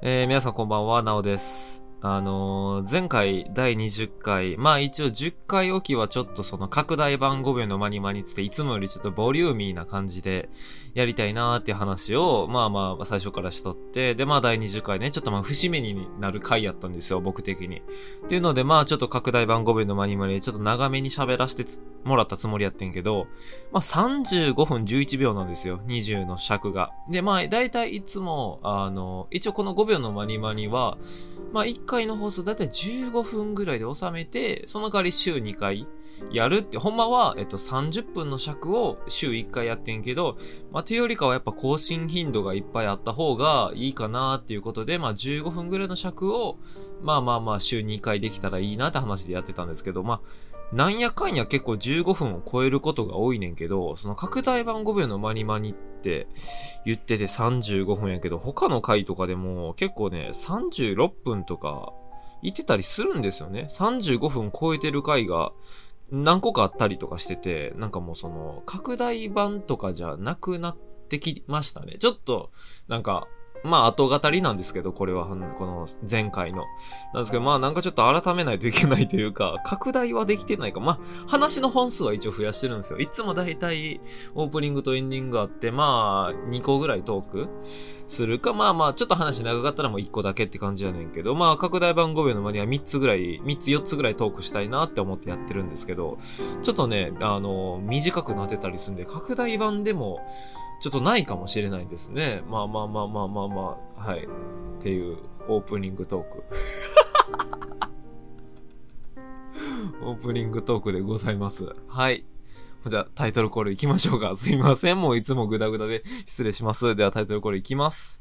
えー、皆さんこんばんは、なおです。あのー前回第20回、まあ一応10回おきはちょっとその拡大版5秒のマニマニつっていつもよりちょっとボリューミーな感じでやりたいなーっていう話を、まあまあ最初からしとって、でまあ第20回ね、ちょっとまあ節目になる回やったんですよ、僕的に。っていうのでまあちょっと拡大版5秒のマニマニちょっと長めに喋らせてもらったつもりやってんけど、まあ35分11秒なんですよ、20の尺が。でまあ大体いつも、あの、一応この5秒のマニマニは、まあ1回の放送だいたい15分ぐらいで収めて、その代わり週2回やるって、ほんまは、えっと、30分の尺を週1回やってんけど、まあ、てよりかはやっぱ更新頻度がいっぱいあった方がいいかなっていうことで、まあ、15分ぐらいの尺を、まあまあまあ、週2回できたらいいなって話でやってたんですけど、まあ、なんやかんや結構15分を超えることが多いねんけど、その拡大版5秒のマニマニって言ってて35分やけど、他の回とかでも結構ね、36分とか言ってたりするんですよね。35分超えてる回が何個かあったりとかしてて、なんかもうその、拡大版とかじゃなくなってきましたね。ちょっと、なんか、まあ後語りなんですけど、これは、この前回の。なんですけど、まあなんかちょっと改めないといけないというか、拡大はできてないか。まあ話の本数は一応増やしてるんですよ。いつもだいたいオープニングとエンディングあって、まあ2個ぐらいトークするか、まあまあちょっと話長かったらもう1個だけって感じやねんけど、まあ拡大版5秒の間には3つぐらい、3つ4つぐらいトークしたいなって思ってやってるんですけど、ちょっとね、あの、短くなってたりするんで、拡大版でも、ちょっとないかもしれないですね。まあまあまあまあまあまあ、はい。っていうオープニングトーク。オープニングトークでございます。はい。じゃあタイトルコール行きましょうか。すいません。もういつもグダグダで失礼します。ではタイトルコール行きます。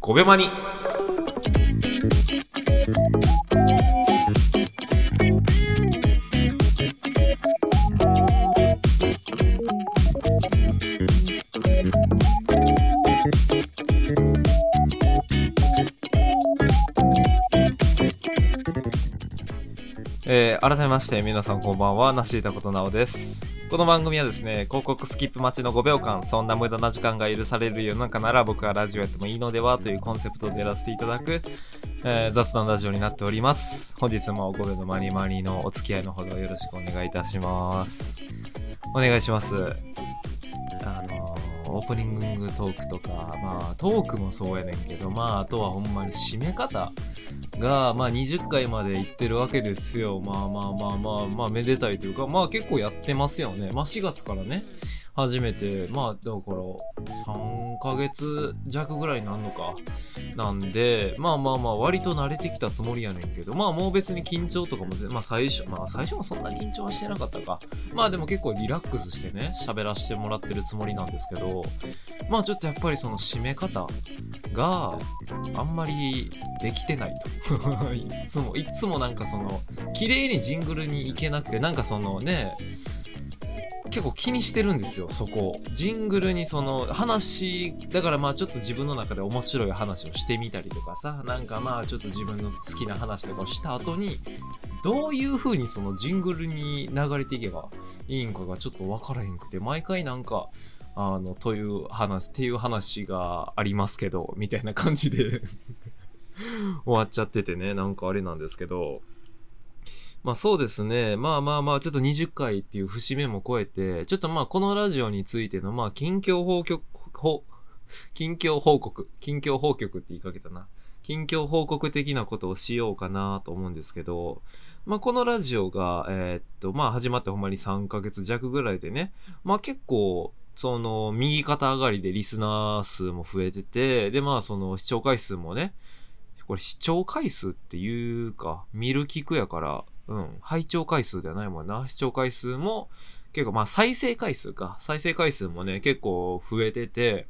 5秒間に。えー、改めまして皆さんこんばんは、なしいたことなおです。この番組はですね、広告スキップ待ちの5秒間、そんな無駄な時間が許される世の中なら僕はラジオやってもいいのではというコンセプトでやらせていただく、えー雑談ラジオになっております。本日も5秒のマニマニのお付き合いのほどよろしくお願いいたします。お願いします。あのオープニングトークとか、まあ、トークもそうやねんけど、まあ、あとはほんまに締め方が、まあ、20回までいってるわけですよ。まあまあまあまあ、まあ、めでたいというか、まあ結構やってますよね。まあ4月からね、初めて、まあだから、3ヶ月弱ぐらいになるのか。なんで、まあまあまあ、割と慣れてきたつもりやねんけど、まあもう別に緊張とかも、まあ最初、まあ最初もそんな緊張はしてなかったか。まあでも結構リラックスしてね、喋らせてもらってるつもりなんですけど、まあちょっとやっぱりその締め方があんまりできてないと。いつも、いつもなんかその、綺麗にジングルに行けなくて、なんかそのね、結構気にしてるんですよ、そこ。ジングルにその話、だからまあちょっと自分の中で面白い話をしてみたりとかさ、なんかまあちょっと自分の好きな話とかをした後に、どういう風にそのジングルに流れていけばいいんかがちょっとわからへんくて、毎回なんか、あの、という話、っていう話がありますけど、みたいな感じで 終わっちゃっててね、なんかあれなんですけど、まあそうですね。まあまあまあ、ちょっと20回っていう節目も超えて、ちょっとまあこのラジオについてのまあ近況報告、ほ近況報告、近況報告って言いかけたな。近況報告的なことをしようかなと思うんですけど、まあこのラジオが、えーっと、まあ始まってほんまに3ヶ月弱ぐらいでね、まあ結構、その、右肩上がりでリスナー数も増えてて、でまあその視聴回数もね、これ視聴回数っていうか、見る聞くやから、うん、拝聴回数ではないもんな。視聴回数も、結構まあ再生回数か。再生回数もね、結構増えてて、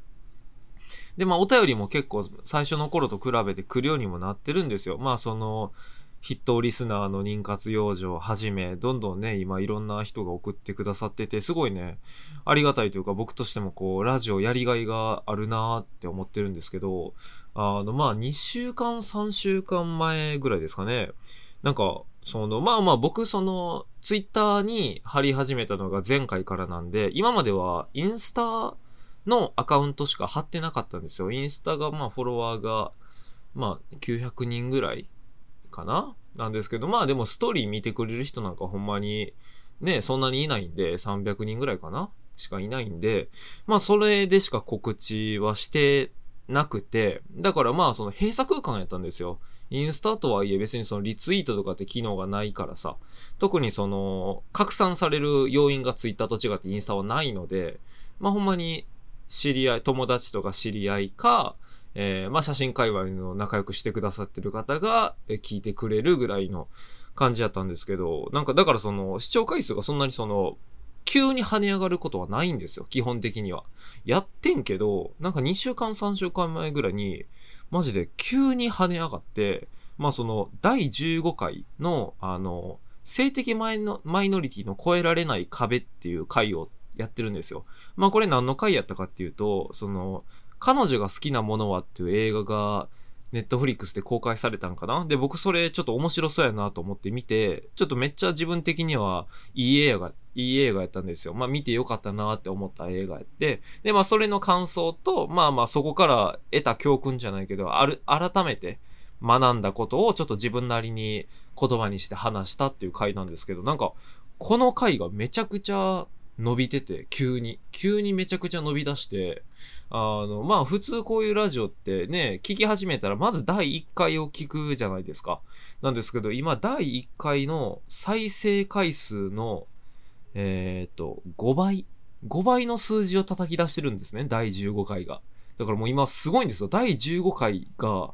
で、まあお便りも結構最初の頃と比べて来るようにもなってるんですよ。まあその、筆頭リスナーの妊活養生をはじめ、どんどんね、今いろんな人が送ってくださってて、すごいね、ありがたいというか僕としてもこう、ラジオやりがいがあるなーって思ってるんですけど、あの、まあ2週間、3週間前ぐらいですかね。なんか、その、まあまあ僕その、ツイッターに貼り始めたのが前回からなんで、今まではインスタのアカウントしか貼ってなかったんですよ。インスタがまあフォロワーがまあ、900人ぐらいかな？なんですけど、まあでもストーリー見てくれる人なんかほんまに、ね、そんなにいないんで、300人ぐらいかな？しかいないんで、まあそれでしか告知はしてなくて、だからまあその閉鎖空間やったんですよ。インスタとはいえ別にそのリツイートとかって機能がないからさ、特にその拡散される要因がツイッターと違ってインスタはないので、まあほんまに知り合い、友達とか知り合いか、えー、まあ写真界隈の仲良くしてくださってる方が聞いてくれるぐらいの感じやったんですけど、なんかだからその視聴回数がそんなにその急に跳ね上がることはないんですよ、基本的には。やってんけど、なんか2週間3週間前ぐらいに、マジで急に跳ね上がって、まあその第15回の、あの、性的マイノマイノリティの超えられない壁っていう回をやってるんですよ。まあこれ何の回やったかっていうと、その、彼女が好きなものはっていう映画が、ネットフリックスで公開されたんかな？で、僕それちょっと面白そうやなと思って見て、ちょっとめっちゃ自分的にはいい映画、いい映画やったんですよ。まあ見てよかったなって思った映画やって、で、まあそれの感想と、まあまあそこから得た教訓じゃないけど、ある、改めて学んだことをちょっと自分なりに言葉にして話したっていう回なんですけど、なんか、この回がめちゃくちゃ伸びてて、急に。急にめちゃくちゃ伸び出して、あの、まあ普通こういうラジオってね、聞き始めたらまず第1回を聞くじゃないですか。なんですけど、今第1回の再生回数の、えっ、と、5倍。5倍の数字を叩き出してるんですね、第15回が。だからもう今すごいんですよ。第15回が、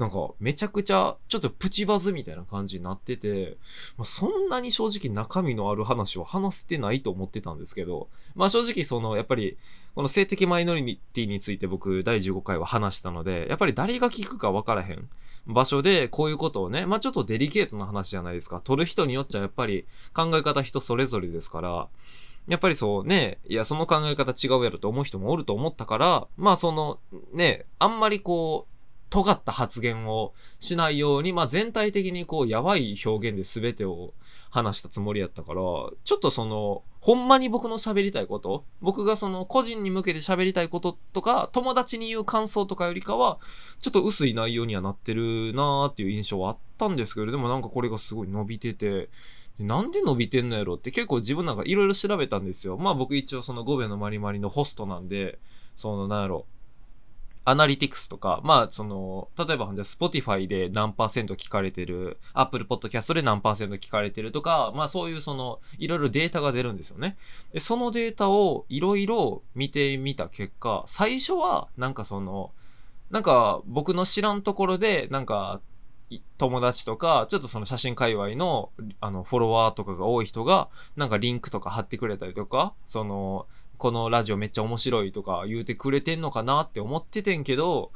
なんか、めちゃくちゃ、ちょっとプチバズみたいな感じになってて、まあ、そんなに正直中身のある話を話せてないと思ってたんですけど、まあ正直その、やっぱり、この性的マイノリティについて僕第15回は話したので、やっぱり誰が聞くか分からへん場所でこういうことをね、まあちょっとデリケートな話じゃないですか。取る人によっちゃやっぱり考え方人それぞれですから、やっぱりそうね、いや、その考え方違うやろと思う人もおると思ったから、まあそのね、あんまりこう、尖った発言をしないように、まあ、全体的にこう、やばい表現で全てを話したつもりやったから、ちょっとその、ほんまに僕の喋りたいこと、僕がその個人に向けて喋りたいこととか、友達に言う感想とかよりかは、ちょっと薄い内容にはなってるなーっていう印象はあったんですけど、でもなんかこれがすごい伸びてて、なんで伸びてんのやろって結構自分なんかいろいろ調べたんですよ。まあ僕一応その5秒のまりまりのホストなんで、そのなんやろ、アナリティクスとか、まあ、その、例えば、じゃ Spotify で何パーセント聞かれてる、Apple Podcast で何パーセント聞かれてるとか、まあ、そういうその、いろいろデータが出るんですよね。で、そのデータをいろいろ見てみた結果、最初は、なんかその、なんか、僕の知らんところで、なんか、友達とか、ちょっとその写真界隈の、あの、フォロワーとかが多い人が、なんかリンクとか貼ってくれたりとか、その、このラジオめっちゃ面白いとか言うてくれてんのかなって思っててんけど、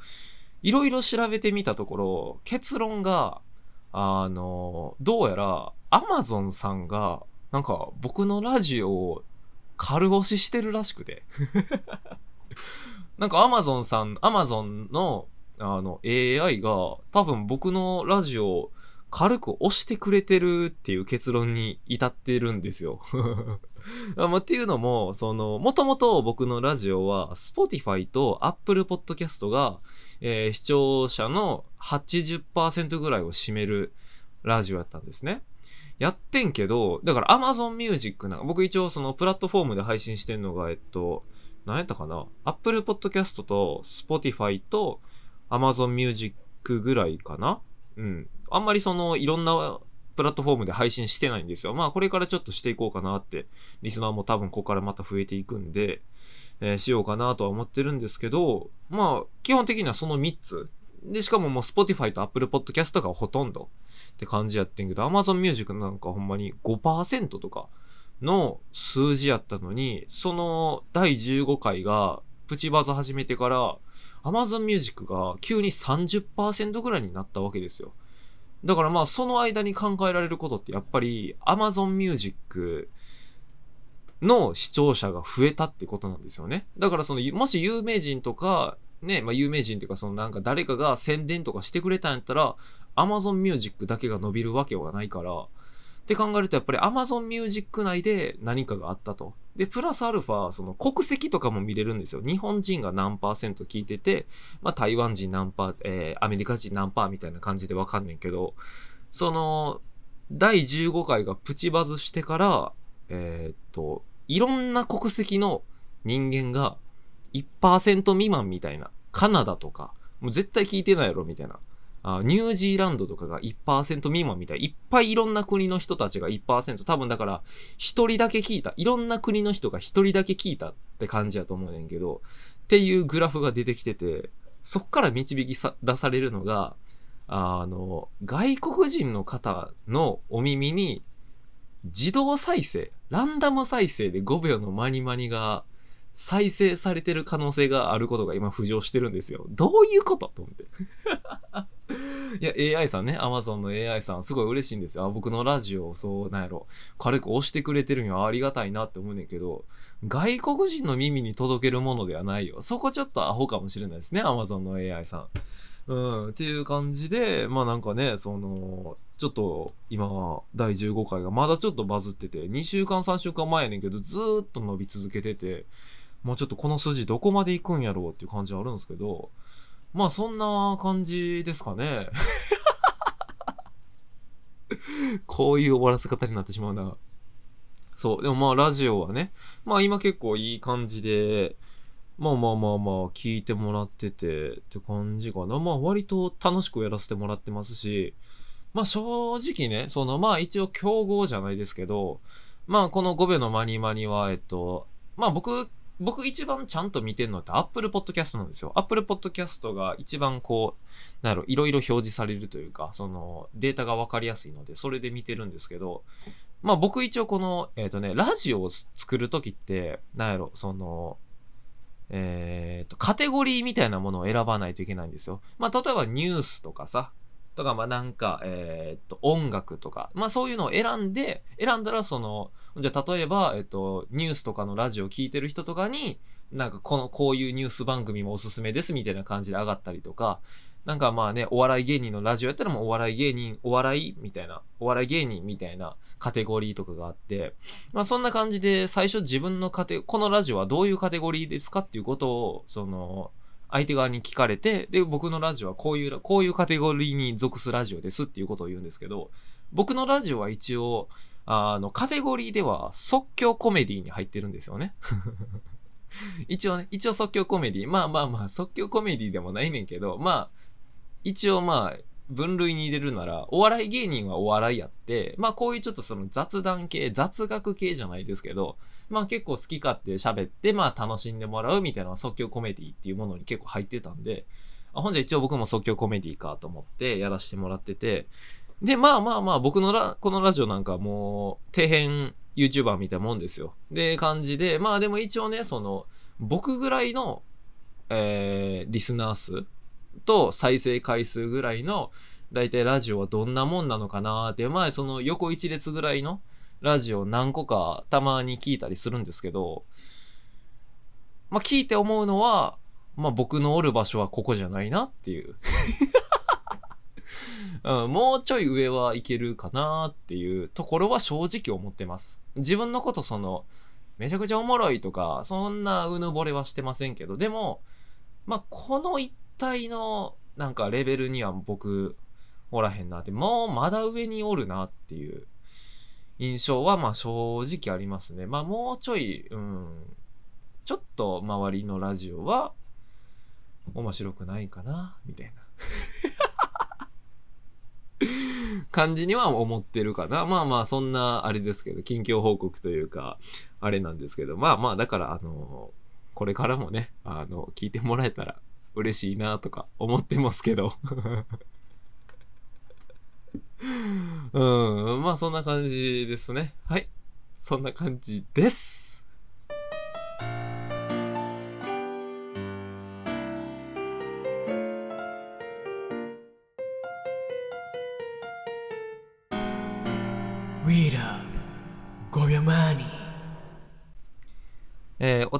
いろいろ調べてみたところ、結論が、あの、どうやら、アマゾンさんが、なんか僕のラジオを軽押ししてるらしくて。なんかアマゾンさん、アマゾンのあの AI が多分僕のラジオを軽く押してくれてるっていう結論に至ってるんですよ。まあ、っていうのも、その、もともと僕のラジオは、Spotify と Apple Podcast が、えー、視聴者の80%ぐらいを占めるラジオやったんですね。やってんけど、だから Amazon Music なんか僕一応そのプラットフォームで配信してんのが、えっと、何やったかな ?Apple Podcast と Spotify と Amazon Music ぐらいかな？うん。あんまりそのいろんなプラットフォームで配信してないんですよ。まあこれからちょっとしていこうかなって、リスナーも多分ここからまた増えていくんで、えー、しようかなとは思ってるんですけど、まあ基本的にはその3つ。で、しかももう Spotify と Apple Podcast がほとんどって感じやってんけど、Amazon Music なんかほんまに5%とかの数字やったのに、その第15回がプチバズ始めてから、Amazon Music が急に30%ぐらいになったわけですよ。だからまあその間に考えられることってやっぱり Amazon Music の視聴者が増えたってことなんですよね。だからその、もし有名人とか、ね、まあ有名人っていうかそのなんか誰かが宣伝とかしてくれたんやったら Amazon Music だけが伸びるわけはないから、って考えるとやっぱり Amazon Music 内で何かがあったと。で、プラスアルファ、その国籍とかも見れるんですよ。日本人が何パーセント聞いてて、まあ台湾人何パー、えー、アメリカ人何パーみたいな感じでわかんねんけど、その、第15回がプチバズしてから、えー、っと、いろんな国籍の人間が1%未満みたいな、カナダとか、もう絶対聞いてないやろみたいな。あニュージーランドとかが1%未満みたい。いっぱいいろんな国の人たちが1%。多分だから、一人だけ聞いた。いろんな国の人が一人だけ聞いたって感じやと思うねんけど、っていうグラフが出てきてて、そっから導きさ出されるのが、あの、外国人の方のお耳に自動再生、ランダム再生で5秒のマニマニが再生されてる可能性があることが今浮上してるんですよ。どういうこと？と思って。いや、AI さんね、Amazon の AI さん、すごい嬉しいんですよ。あ僕のラジオを、そう、なんやろ、軽く押してくれてるにはありがたいなって思うねんけど、外国人の耳に届けるものではないよ。そこちょっとアホかもしれないですね、Amazon の AI さん。うん、っていう感じで、まあなんかね、その、ちょっと今、第15回がまだちょっとバズってて、2週間3週間前やねんけど、ずーっと伸び続けてて、もうちょっとこの数字どこまで行くんやろうっていう感じはあるんですけど、まあそんな感じですかね。こういう終わらせ方になってしまうな。そう。でもまあラジオはね、まあ今結構いい感じで、まあまあまあまあ聞いてもらっててって感じかな。まあ割と楽しくやらせてもらってますし、まあ正直ね、そのまあ一応競合じゃないですけど、まあこの5秒のマニマニは、えっと、まあ僕僕一番ちゃんと見てるのって Apple Podcast なんですよ。Apple Podcast が一番こう、なんやろ、いろいろ表示されるというか、そのデータがわかりやすいので、それで見てるんですけど、まあ僕一応この、えっ、ー、とね、ラジオを作るときって、なんやろ、その、えっ、ー、と、カテゴリーみたいなものを選ばないといけないんですよ。まあ例えばニュースとかさ、とか、まあなんか、えっ、と、音楽とか、まあそういうのを選んで、選んだらその、じゃあ例えば、えっ、と、ニュースとかのラジオを聞いてる人とかに、なんかこの、こういうニュース番組もおすすめですみたいな感じで上がったりとか、なんかまあね、お笑い芸人のラジオやったらもうお笑い芸人、お笑いみたいな、お笑い芸人みたいなカテゴリーとかがあって、まあそんな感じで最初自分のカテ、このラジオはどういうカテゴリーですかっていうことを、その、相手側に聞かれて、で、僕のラジオはこういう、こういうカテゴリーに属すラジオですっていうことを言うんですけど、僕のラジオは一応、あの、カテゴリーでは即興コメディに入ってるんですよね。一応ね、一応即興コメディ。まあまあまあ、即興コメディでもないねんけど、まあ、一応まあ、分類に入れるなら、お笑い芸人はお笑いやって、まあこういうちょっとその雑談系、雑学系じゃないですけど、まあ結構好き勝手喋って、まあ楽しんでもらうみたいな即興コメディっていうものに結構入ってたんで、あほんじゃ一応僕も即興コメディかと思ってやらせてもらってて、で、まあまあまあ僕のラ、このラジオなんかもう、底辺 YouTuber みたいなもんですよ。で、感じで、まあでも一応ね、その、僕ぐらいの、えー、リスナー数と再生回数ぐらいの、だいたいラジオはどんなもんなのかなって、前その横一列ぐらいのラジオ何個かたまに聞いたりするんですけど、まあ聞いて思うのは、まあ僕のおる場所はここじゃないなっていううん、もうちょい上はいけるかなっていうところは正直思ってます。自分のことその、めちゃくちゃおもろいとか、そんなうぬぼれはしてませんけど、でも、まあ、この一体のなんかレベルには僕おらへんなって、もうまだ上におるなっていう印象はまあ正直ありますね。まあもうちょい、うん、ちょっと周りのラジオは面白くないかな、みたいな感じには思ってるかな。まあまあそんなあれですけど、近況報告というか、あれなんですけど、まあまあだからあの、これからもね、あの、聞いてもらえたら嬉しいなとか思ってますけど うん、まあそんな感じですね。はい。そんな感じです。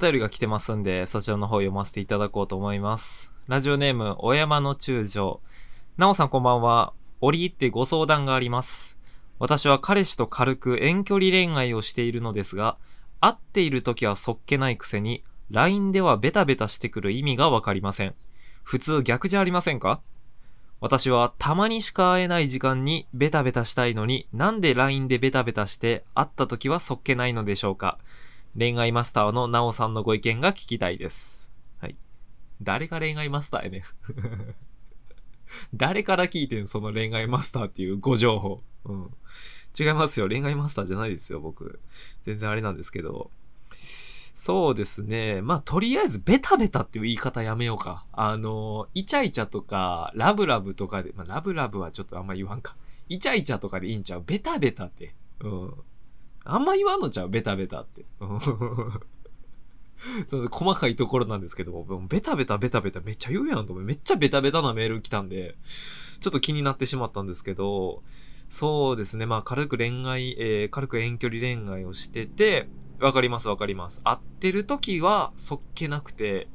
便りが来てますんで、そちらの方読ませていただこうと思います。ラジオネーム、お山の中将。なおさんこんばんは。折り入ってご相談があります。私は彼氏と軽く遠距離恋愛をしているのですが、会っている時はそっけないくせに、LINE ではベタベタしてくる意味がわかりません。普通逆じゃありませんか？私はたまにしか会えない時間にベタベタしたいのになんで LINE でベタベタして会った時はそっけないのでしょうか？恋愛マスターのなおさんのご意見が聞きたいです。はい。誰が恋愛マスターやね 誰から聞いてんその恋愛マスターっていうご情報。うん。違いますよ。恋愛マスターじゃないですよ、僕。全然あれなんですけど。そうですね。まあ、とりあえず、ベタベタっていう言い方やめようか。あの、イチャイチャとか、ラブラブとかで、まあ、ラブラブはちょっとあんま言わんか。イチャイチャとかでいいんちゃう？ベタベタって。うん。あんま言わんのちゃう？ベタベタって。その細かいところなんですけどベタベタベタベタめっちゃ言うやんと思う。めっちゃベタベタなメール来たんで、ちょっと気になってしまったんですけど、そうですね。まあ、軽く恋愛、えー、軽く遠距離恋愛をしてて、わかりますわかります。会ってる時はそっけなくて、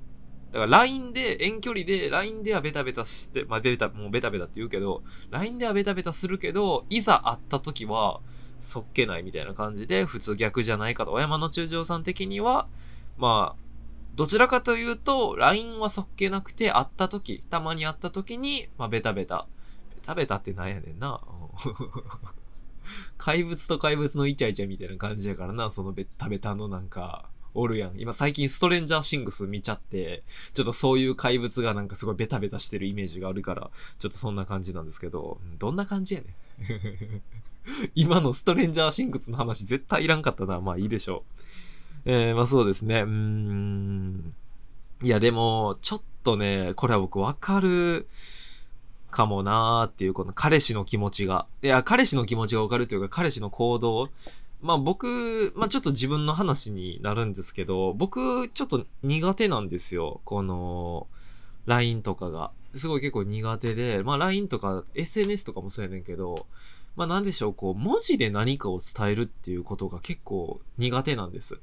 だから LINE で、遠距離で、LINE ではベタベタして、まあベタ、もうベタベタって言うけど、LINE ではベタベタするけど、いざ会った時は、そっけないみたいな感じで、普通逆じゃないかと。小山の中将さん的には、まあ、どちらかというと、LINE はそっけなくて、会った時、たまに会った時に、まあベタベタ。ベタベタってなんやねんな。怪物と怪物のイチャイチャみたいな感じやからな、そのベタベタのなんか、おるやん。今最近ストレンジャーシングス見ちゃって、ちょっとそういう怪物がなんかすごいベタベタしてるイメージがあるから、ちょっとそんな感じなんですけど、どんな感じやねん。今のストレンジャーシングスの話絶対いらんかったな。まあいいでしょう。えー、まあそうですね。うーん。いやでも、ちょっとね、これは僕わかる。かもなーっていう、この彼氏の気持ちが。いや、彼氏の気持ちがわかるというか、彼氏の行動。まあ僕、まあちょっと自分の話になるんですけど、僕、ちょっと苦手なんですよ。この、LINE とかが。すごい結構苦手で、まあ LINE とか SNS とかもそうやねんけど、まあなんでしょう、こう、文字で何かを伝えるっていうことが結構苦手なんです。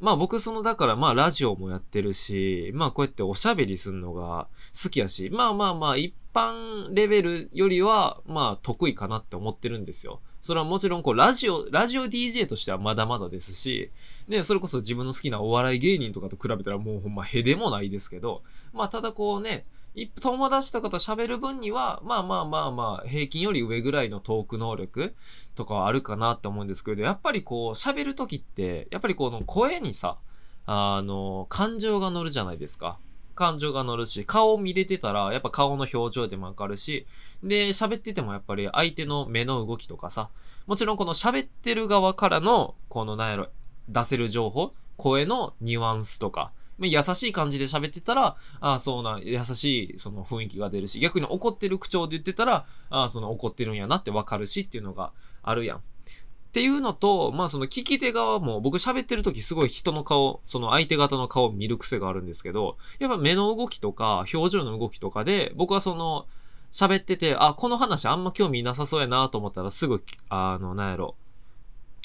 まあ僕そのだからまあラジオもやってるし、まあこうやっておしゃべりするのが好きやし、まあまあまあ一般レベルよりはまあ得意かなって思ってるんですよ。それはもちろんこうラジオ、ラジオ DJ としてはまだまだですし、ね、それこそ自分の好きなお笑い芸人とかと比べたらもうほんまへでもないですけど、まあただこうね、友達とかと喋る分には、まあまあまあまあ、平均より上ぐらいのトーク能力とかはあるかなって思うんですけど、やっぱりこう、喋るときって、やっぱりこの声にさ、あの、感情が乗るじゃないですか。感情が乗るし、顔を見れてたら、やっぱ顔の表情でもわかるし、で、喋っててもやっぱり相手の目の動きとかさ、もちろんこの喋ってる側からの、このなんやろ、出せる情報、声のニュアンスとか、優しい感じで喋ってたら、ああ、そうな、優しいその雰囲気が出るし、逆に怒ってる口調で言ってたら、ああ、その怒ってるんやなってわかるしっていうのがあるやん。っていうのと、まあその聞き手側も僕喋ってる時すごい人の顔、その相手方の顔を見る癖があるんですけど、やっぱ目の動きとか表情の動きとかで、僕はその喋ってて、あ、この話あんま興味なさそうやなと思ったらすぐ、あの、なんやろ、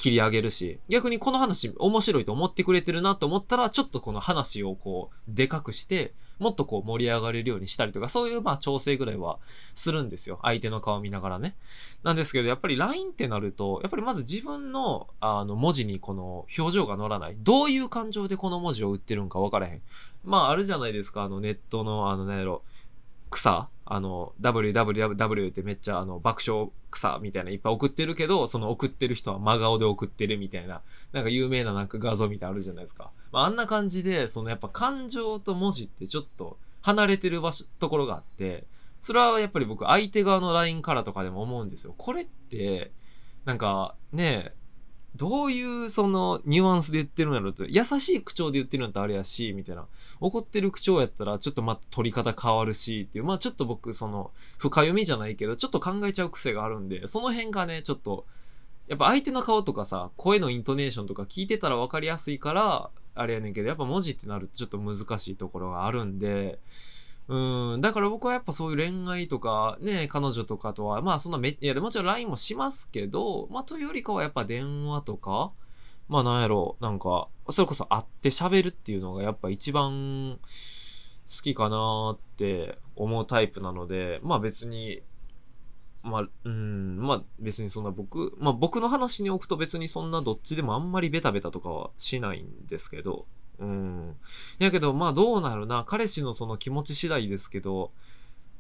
切り上げるし、逆にこの話面白いと思ってくれてるなと思ったら、ちょっとこの話をこう、でかくして、もっとこう盛り上がれるようにしたりとか、そういうまあ調整ぐらいはするんですよ。相手の顔見ながらね。なんですけど、やっぱり LINE ってなると、やっぱりまず自分のあの文字にこの表情が乗らない。どういう感情でこの文字を打ってるんか分からへん。まああるじゃないですか、あのネットのあのなんやろ、草あの、www ってめっちゃあの爆笑草みたいないっぱい送ってるけど、その送ってる人は真顔で送ってるみたいな、なんか有名ななんか画像みたいなあるじゃないですか。まあ、あんな感じで、そのやっぱ感情と文字ってちょっと離れてる場所、ところがあって、それはやっぱり僕相手側の LINE からとかでも思うんですよ。これって、なんかね、どういうそのニュアンスで言ってるんやろって、優しい口調で言ってるんだったらあれやし、みたいな。怒ってる口調やったらちょっとまた取り方変わるしっていう、まあちょっと僕その深読みじゃないけど、ちょっと考えちゃう癖があるんで、その辺がね、ちょっと、やっぱ相手の顔とかさ、声のイントネーションとか聞いてたら分かりやすいから、あれやねんけど、やっぱ文字ってなるとちょっと難しいところがあるんで、うん、だから僕はやっぱそういう恋愛とか、ね、彼女とかとは、まあそんなめ、いや、もちろん LINE もしますけど、まあというよりかはやっぱ電話とか、まあなんやろ、なんか、それこそ会って喋るっていうのがやっぱ一番好きかなって思うタイプなので、まあ別に、まあ、うん、まあ別にそんな僕、まあ僕の話に置くと別にそんなどっちでもあんまりベタベタとかはしないんですけど、うん。やけど、まあどうなるな、彼氏のその気持ち次第ですけど、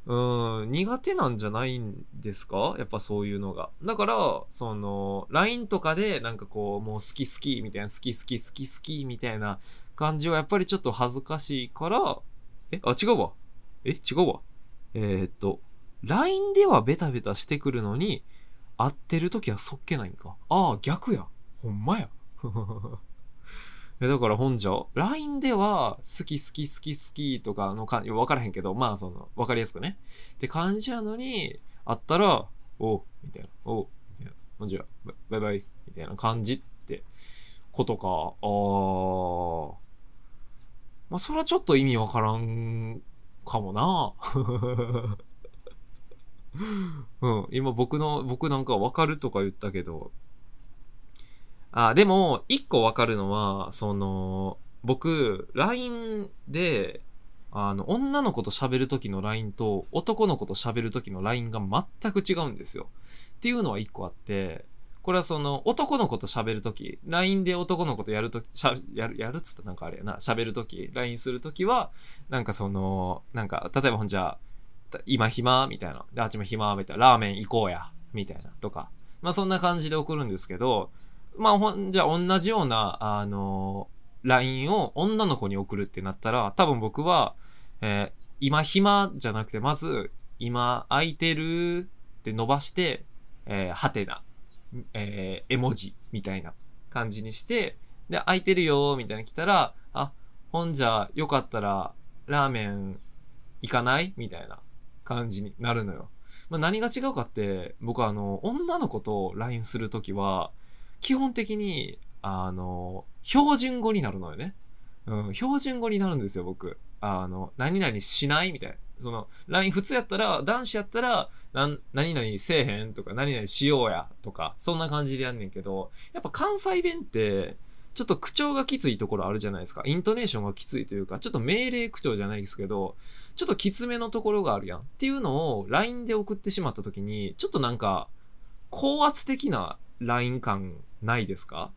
うん、苦手なんじゃないんですか？やっぱそういうのが。だから、その、LINE とかでなんかこう、もう好き好きみたいな、好き好き好き好きみたいな感じはやっぱりちょっと恥ずかしいから、え、あ、違うわ。え、違うわ。えーっと、LINE ではベタベタしてくるのに、会ってる時はそっけないんか。ああ、逆や。ほんまや。えだから本じゃ、LINE では好き好き好き好きとかのか、分からへんけど、まあその、分かりやすくね。って感じやのに、会ったら、おう、みたいな、おう、みたいな、ほんじゃ、ババイバイ、みたいな感じってことか。あー。まあそれはちょっと意味わからんかもな。うん、今僕の、僕なんかわかるとか言ったけど、あ、でも、一個わかるのは、その、僕、LINE で、あの、女の子と喋る時の LINE と男の子と喋る時の LINE が全く違うんですよ。っていうのは一個あって、これはその、男の子と喋る時 LINE で男の子とやるとき、しゃ、やる、やるっつったなんかあれやな、喋る時 LINE する時は、なんかその、なんか、例えばほんじゃ、今暇？みたいな。で、あっちも暇？みたいな。ラーメン行こうや。みたいな。とか。まあそんな感じで送るんですけど、まあほんじゃ同じような、あの LINE を女の子に送るってなったら、多分僕は、えー今暇じゃなくて、まず、今空いてるって伸ばして、えーはてな、えー絵文字みたいな感じにして、で、空いてるよみたいな来たら、あ、ほんじゃ、よかったら、ラーメン行かない？みたいな感じになるのよ。まあ、何が違うかって、僕はあの、女の子と LINE するときは、基本的に、あの、標準語になるのよね。うん、標準語になるんですよ、僕。あの、何々しない？みたいな。その、LINE 普通やったら、男子やったら、何々せえへんとか、何々しようやとか、そんな感じでやんねんけど、やっぱ関西弁って、ちょっと口調がきついところあるじゃないですか。イントネーションがきついというか、ちょっと命令口調じゃないですけど、ちょっときつめのところがあるやん。っていうのを LINE で送ってしまった時に、ちょっとなんか、高圧的な LINE 感ないですか？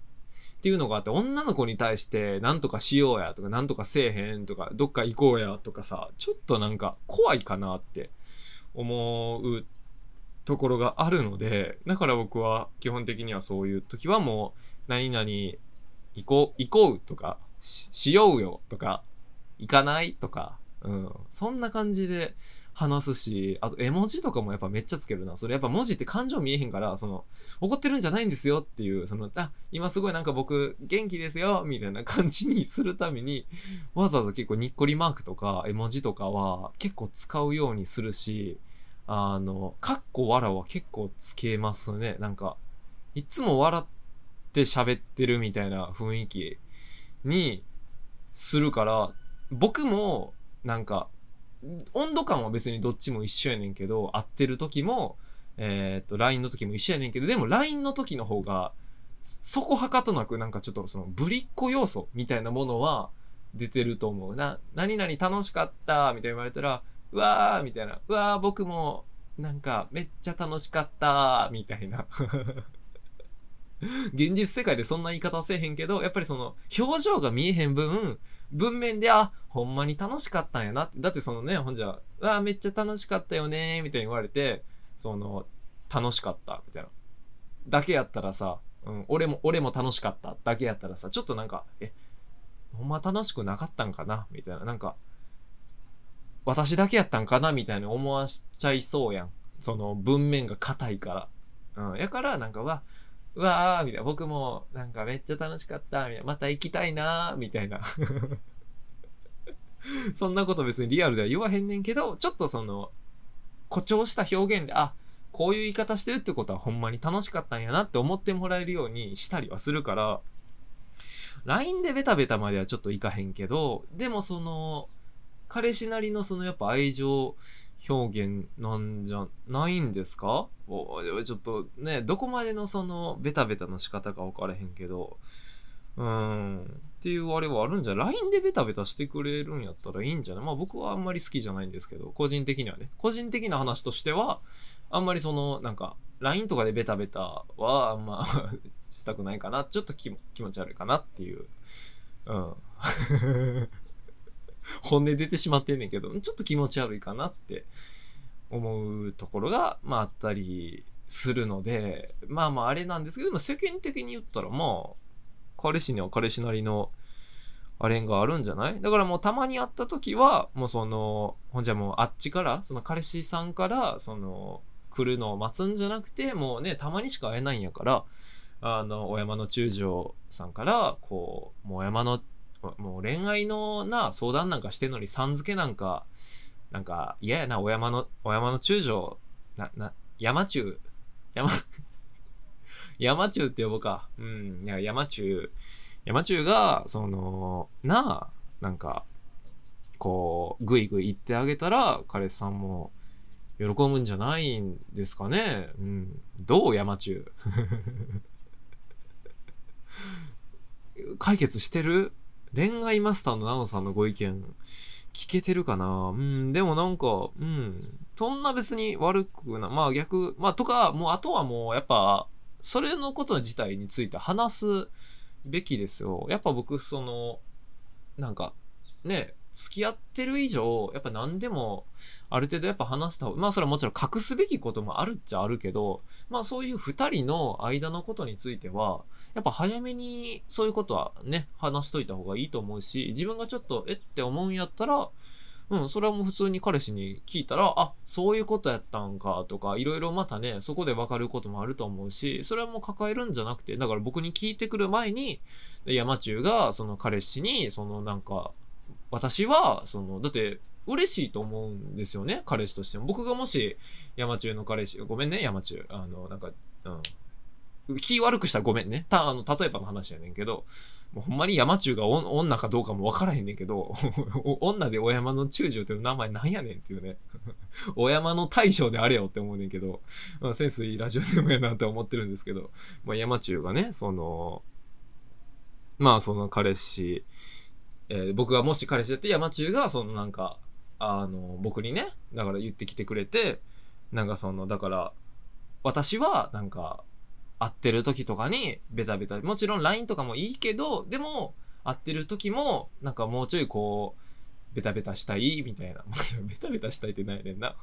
っていうのがあって、女の子に対して、なんとかしようやとか、なんとかせえへんとか、どっか行こうやとかさ、ちょっとなんか怖いかなって思うところがあるので、だから僕は基本的にはそういう時はもう、何々行こう、行こうとか、ししようよとか、行かないとか、うん。そんな感じで話すし、あと絵文字とかもやっぱめっちゃつけるな。それやっぱ文字って感情見えへんから、その、怒ってるんじゃないんですよっていう、その、あ、今すごいなんか僕元気ですよみたいな感じにするために、わざわざ結構にっこりマークとか絵文字とかは結構使うようにするし、あの、かっこわらは結構つけますね。なんか、いつも笑って喋ってるみたいな雰囲気にするから、僕もなんか、温度感は別にどっちも一緒やねんけど、会ってる時も、えーっと、LINE の時も一緒やねんけど、でも LINE の時の方が、そこはかとなくなんかちょっとそのぶりっ子要素みたいなものは出てると思うな。何々楽しかったみたいな言われたら、うわーみたいな。うわー僕もなんかめっちゃ楽しかったみたいな。現実世界でそんな言い方はせえへんけど、やっぱりその表情が見えへん分、文面で、あ、ほんまに楽しかったんやなって。だってそのね、ほんじゃ、うわめっちゃ楽しかったよねみたいに言われて、その、楽しかったみたいな。だけやったらさ、うん、俺も、俺も楽しかっただけやったらさ、ちょっとなんか、え、ほんま楽しくなかったんかな？みたいな。なんか、私だけやったんかな？みたいに思わしちゃいそうやん。その文面が硬いから。うん。やから、なんか、うわ、うわーみたいな。僕も、なんかめっちゃ楽しかった。みたいな。また行きたいなーみたいな。そんなこと別にリアルでは言わへんねんけど、ちょっとその、誇張した表現で、あ、こういう言い方してるってことはほんまに楽しかったんやなって思ってもらえるようにしたりはするから、LINE でベタベタまではちょっといかへんけど、でもその、彼氏なりのそのやっぱ愛情表現なんじゃないんですか？ちょっとね、どこまでのそのベタベタの仕方か分からへんけど、うん。っていうあれはあるんじゃ、LINE でベタベタしてくれるんやったらいいんじゃない？まあ僕はあんまり好きじゃないんですけど、個人的にはね。個人的な話としては、あんまりその、なんか、LINE とかでベタベタはあんま したくないかな。ちょっと気持ち悪いかなっていう。うん。本音出てしまってんねんけど、ちょっと気持ち悪いかなって思うところが、まああったりするので、まあまああれなんですけど、世間的に言ったらまあ、彼氏には彼氏なりのあれがあるんじゃない？だからもうたまに会った時は、もうその、ほんじゃもうあっちから、その彼氏さんから、その、来るのを待つんじゃなくて、もうね、たまにしか会えないんやから、あの、お山の中将さんから、こう、もう山の、もう恋愛のな、相談なんかしてんのに、さん付けなんか、なんか嫌やな、お山の、お山の中将、な、な、山中、山、山中って呼ぼうか。うん、いや、山中、山中が、その、なあ、なんか、こう、ぐいぐい言ってあげたら、彼氏さんも喜ぶんじゃないんですかね。うん。どう山中？解決してる？恋愛マスターのナオさんのご意見、聞けてるかな？うん、でもなんか、うん、そんな別に悪くな、まあ逆、まあとか、もうあとはもうやっぱ、それのこと自体について話すべきですよ。やっぱ僕、その、なんか、ね、付き合ってる以上、やっぱ何でも、ある程度やっぱ話した方が、まあそれはもちろん隠すべきこともあるっちゃあるけど、まあそういう二人の間のことについては、やっぱ早めにそういうことはね、話しといた方がいいと思うし、自分がちょっと、えっ？て思うんやったら、うん、それはもう普通に彼氏に聞いたら、あ、そういうことやったんかとか、いろいろまたね、そこで分かることもあると思うし、それはもう抱えるんじゃなくて、だから僕に聞いてくる前に、山中がその彼氏に、そのなんか、私は、その、だって、嬉しいと思うんですよね、彼氏としても。僕がもし、山中の彼氏、ごめんね、山中。あの、なんか、うん。気悪くしたらごめんね。た、あの、例えばの話やねんけど、もうほんまに山中が女かどうかもわからへんねんけど、女でお山の中将っていう名前なんやねんっていうね。お山の大将であれよって思うねんけど、まあ、センスいいラジオでもやなって思ってるんですけど、まあ、山中がね、その、まあその彼氏、えー僕がもし彼氏だって山中がそのなんか、あの、僕にね、だから言ってきてくれて、なんかその、だから、私はなんか、会ってる時とかにベタベタ、もちろん LINE とかもいいけど、でも、会ってる時も、なんかもうちょいこう、ベタベタしたいみたいな。ベタベタしたいってないねんな。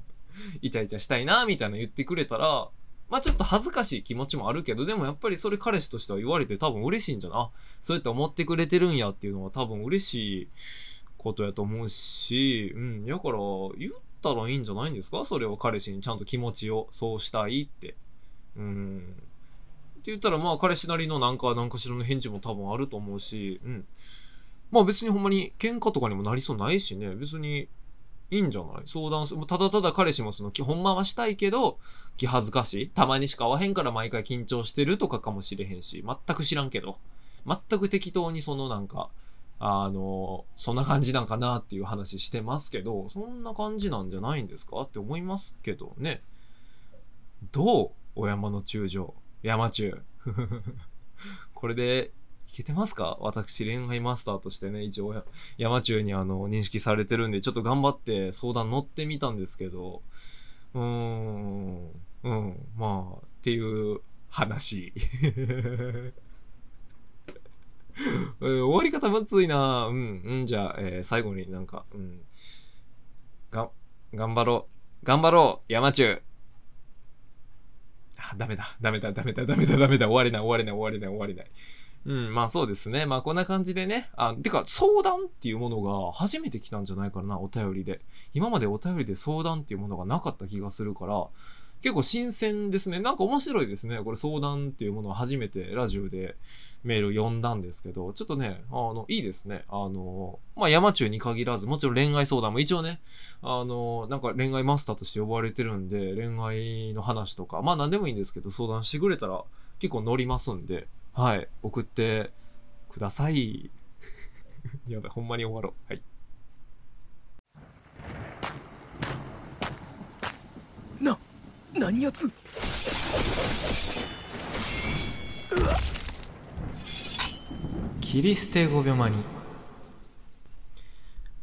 イチャイチャしたいな、みたいな言ってくれたら、まあちょっと恥ずかしい気持ちもあるけど、でもやっぱりそれ彼氏としては言われて多分嬉しいんじゃな。そうやって思ってくれてるんやっていうのは多分嬉しいことやと思うし、うん。だから、言ったらいいんじゃないんですか？それを彼氏にちゃんと気持ちをそうしたいって。うん。って言ったらまあ彼氏なりのなんか、なんかしらの返事も多分あると思うし、うん。まあ別にほんまに喧嘩とかにもなりそうないしね、別にいいんじゃない？相談する。ただただ彼氏もその、きほんまはしたいけど、気恥ずかしいたまにしか会わへんから毎回緊張してるとかかもしれへんし、全く知らんけど、全く適当にそのなんか、あの、そんな感じなんかなっていう話してますけど、そんな感じなんじゃないんですか？って思いますけどね。どう？お山の中将。山中。これで、いけてますか？私、恋愛マスターとしてね、一応、山中にあの、認識されてるんで、ちょっと頑張って相談乗ってみたんですけど、うーん、うん、まあ、っていう話。終わり方むずいなうん、うん、じゃあ、えー最後になんか、うん。が、頑張ろう。頑張ろう山中あ、ダメだ。ダメだ、ダメだ、ダメだ、ダメだ。終われない、終われない、終われない、終われない。うん、まあそうですね。まあこんな感じでね。あ、てか相談っていうものが初めて来たんじゃないかな、お便りで。今までお便りで相談っていうものがなかった気がするから、結構新鮮ですね。なんか面白いですね。これ相談っていうものを初めてラジオでメール読んだんですけど、ちょっとね、あの、いいですね。あの、まあ山中に限らず、もちろん恋愛相談も一応ね、あの、なんか恋愛マスターとして呼ばれてるんで、恋愛の話とか、まあ何でもいいんですけど、相談してくれたら結構乗りますんで、はい、送ってください。やばい、ほんまに終わろう。はい。な、何やつ？うわ切り捨て5秒間に。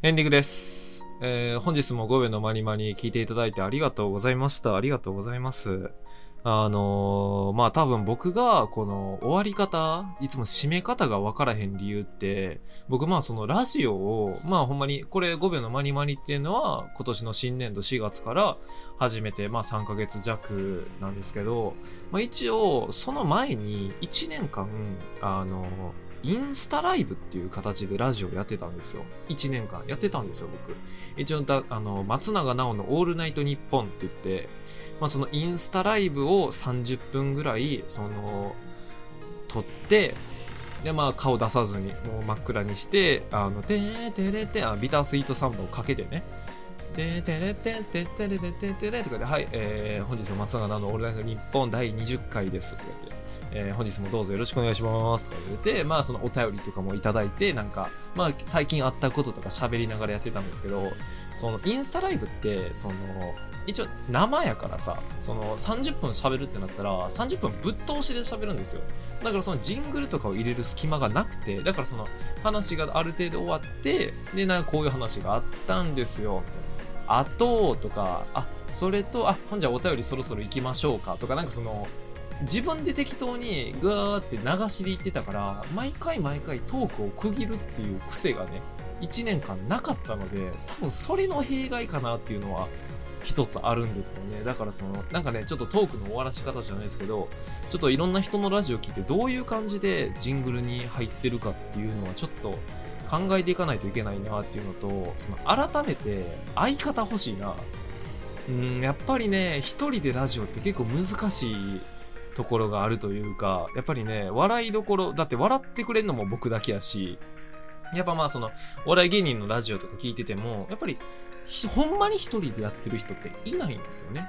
エンディングです。えー、本日も5秒の間に間に聞いていただいてありがとうございました。ありがとうございます。あのー、まあ多分僕がこの終わり方、いつも締め方がわからへん理由って、僕まあそのラジオを、まあほんまにこれ5秒のマニマニっていうのは今年の新年度4月から始めてまあ3ヶ月弱なんですけど、まあ一応その前に1年間、あのインスタライブっていう形でラジオやってたんですよ。1年間やってたんですよ、僕。一応、あの、松永直のオールナイトニッポンって言って、まあそのインスタライブを30分ぐらい、その、撮って、で、まあ顔出さずに、もう真っ暗にして、あの、てーてれて、あ、ビタースイートサンバをかけてね、てーてれてんてってれてててれとかで、はい、えー、本日の松永直のオールナイトニッポン第20回ですとか言って、えー本日もどうぞよろしくお願いしますとか言って、まあそのお便りとかもいただいて、なんか、まあ最近あったこととか喋りながらやってたんですけど、そのインスタライブって、その、一応生やからさ、その30分喋るってなったら、30分ぶっ通しで喋るんですよ。だからそのジングルとかを入れる隙間がなくて、だからその話がある程度終わって、で、なんかこういう話があったんですよ、みたいな。あと、とか、あ、それと、あ、ほんじゃお便りそろそろ行きましょうか、とか、なんかその、自分で適当にガーって流しで言ってたから、毎回毎回トークを区切るっていう癖がね、1年間なかったので、多分それの弊害かなっていうのは一つあるんですよね。だからその、なんかね、ちょっとトークの終わらし方じゃないですけど、ちょっといろんな人のラジオ聞いてどういう感じでジングルに入ってるかっていうのはちょっと考えていかないといけないなっていうのと、その改めて相方欲しいな。うん、やっぱりね、一人でラジオって結構難しいところがあるというか、やっぱりね、笑いどころ、だって笑ってくれるのも僕だけやし、やっぱまあその、お笑い芸人のラジオとか聞いてても、やっぱり、ほんまに一人でやってる人っていないんですよね。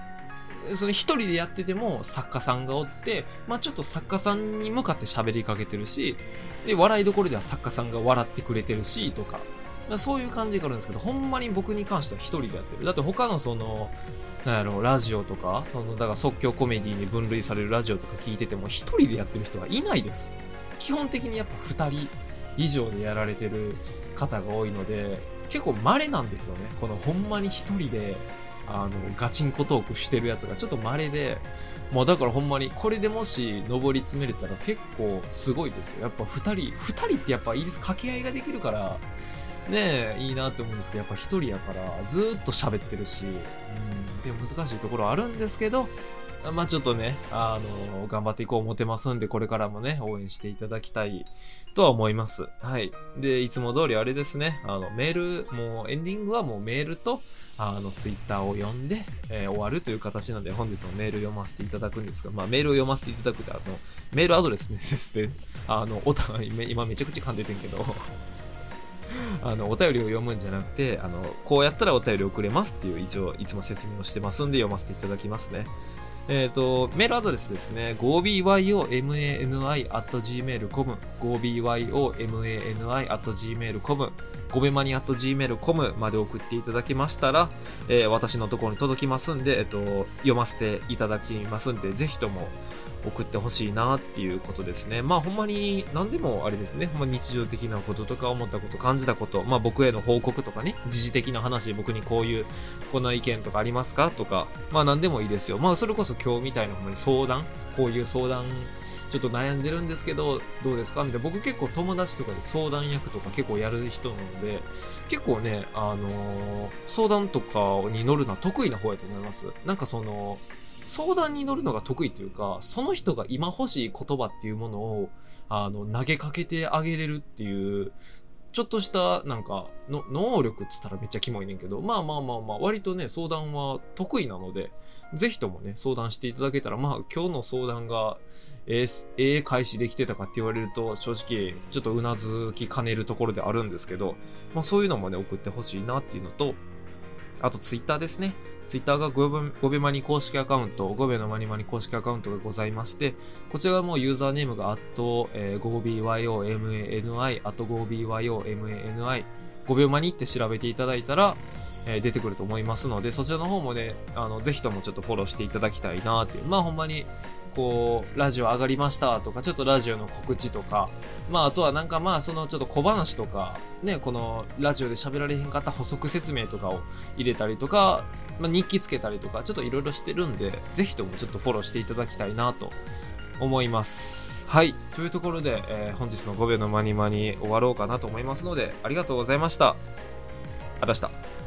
その一人でやってても作家さんがおって、まあちょっと作家さんに向かって喋りかけてるし、で、笑いどころでは作家さんが笑ってくれてるし、とか、そういう感じがあるんですけど、ほんまに僕に関しては一人でやってる。だって他のその、なんやろ、ラジオとか、その、だから即興コメディに分類されるラジオとか聞いてても、一人でやってる人はいないです。基本的にやっぱ二人以上でやられてる方が多いので、結構稀なんですよね。このほんまに一人で、あの、ガチンコトークしてるやつがちょっと稀で、もうだからほんまに、これでもし上り詰めれたら結構すごいですよ。やっぱ二人、二人ってやっぱいいです。掛け合いができるから、ねえ、いいなって思うんですけど、やっぱ一人やから、ずっと喋ってるし、うん、でも難しいところあるんですけど、まあちょっとね、あの、頑張っていこう思ってますんで、これからもね、応援していただきたいとは思います。はい。で、いつも通りあれですね、あの、メール、もうエンディングはもうメールと、あの、ツイッターを読んで、えー終わるという形なので、本日もメール読ませていただくんですが、まあメールを読ませていただくって、あの、メールアドレスですね、あの、お互い、今めちゃくちゃ噛んでてんけど、あの、お便りを読むんじゃなくて、あの、こうやったらお便り送れますっていう一応いつも説明をしてますんで読ませていただきますね。えっ、と、メールアドレスですね。5byomani.gmail.com 5byomani.gmail.com ごべまに .gmail.com まで送っていただきましたら、えー私のところに届きますんで、えっ、と、読ませていただきますんで、ぜひとも送ってほしいなっていうことですね。まあほんまに何でもあれですね。ほんま日常的なこととか思ったこと、感たこと、まあ僕への報告とかね、時事的な話、僕にこういう、こんな意見とかありますか？とか、まあ何でもいいですよ。まあそれこそ今日みたいなほんまに相談、こういう相談、ちょっと悩んでるんですけど、どうですか？みたいな。僕結構友達とかで相談役とか結構やる人なので、結構ね、あのー相談とかに乗るのは得意な方やと思います。なんかその、相談に乗るのが得意というか、その人が今欲しい言葉っていうものを、あの、投げかけてあげれるっていう、ちょっとした、なんか、の、能力っつったらめっちゃキモいねんけど、まあまあまあまあ、割とね、相談は得意なので、ぜひともね、相談していただけたら、まあ、今日の相談が、えええー開始できてたかって言われると、正直、ちょっとうなずきかねるところであるんですけど、まあそういうのもね、送ってほしいなっていうのと、あとツイッターですね。ツイッターが5秒5秒マニ公式アカウント、5秒のマニマニ公式アカウントがございまして、こちらもユーザーネームが、あと、えー、5byomani、あと 5byomani、5秒マニって調べていただいたら、えー出てくると思いますので、そちらの方もね、あの、ぜひともちょっとフォローしていただきたいなっていう。まあほんまに、こう、ラジオ上がりましたとか、ちょっとラジオの告知とか、まああとはなんかまあそのちょっと小話とか、ね、このラジオで喋られへんかった補足説明とかを入れたりとか、まあ、日記つけたりとか、ちょっといろいろしてるんで、ぜひともちょっとフォローしていただきたいなと思います。はい。というところで、えー本日の5秒のマニマニ終わろうかなと思いますので、ありがとうございました。ありがとうございました。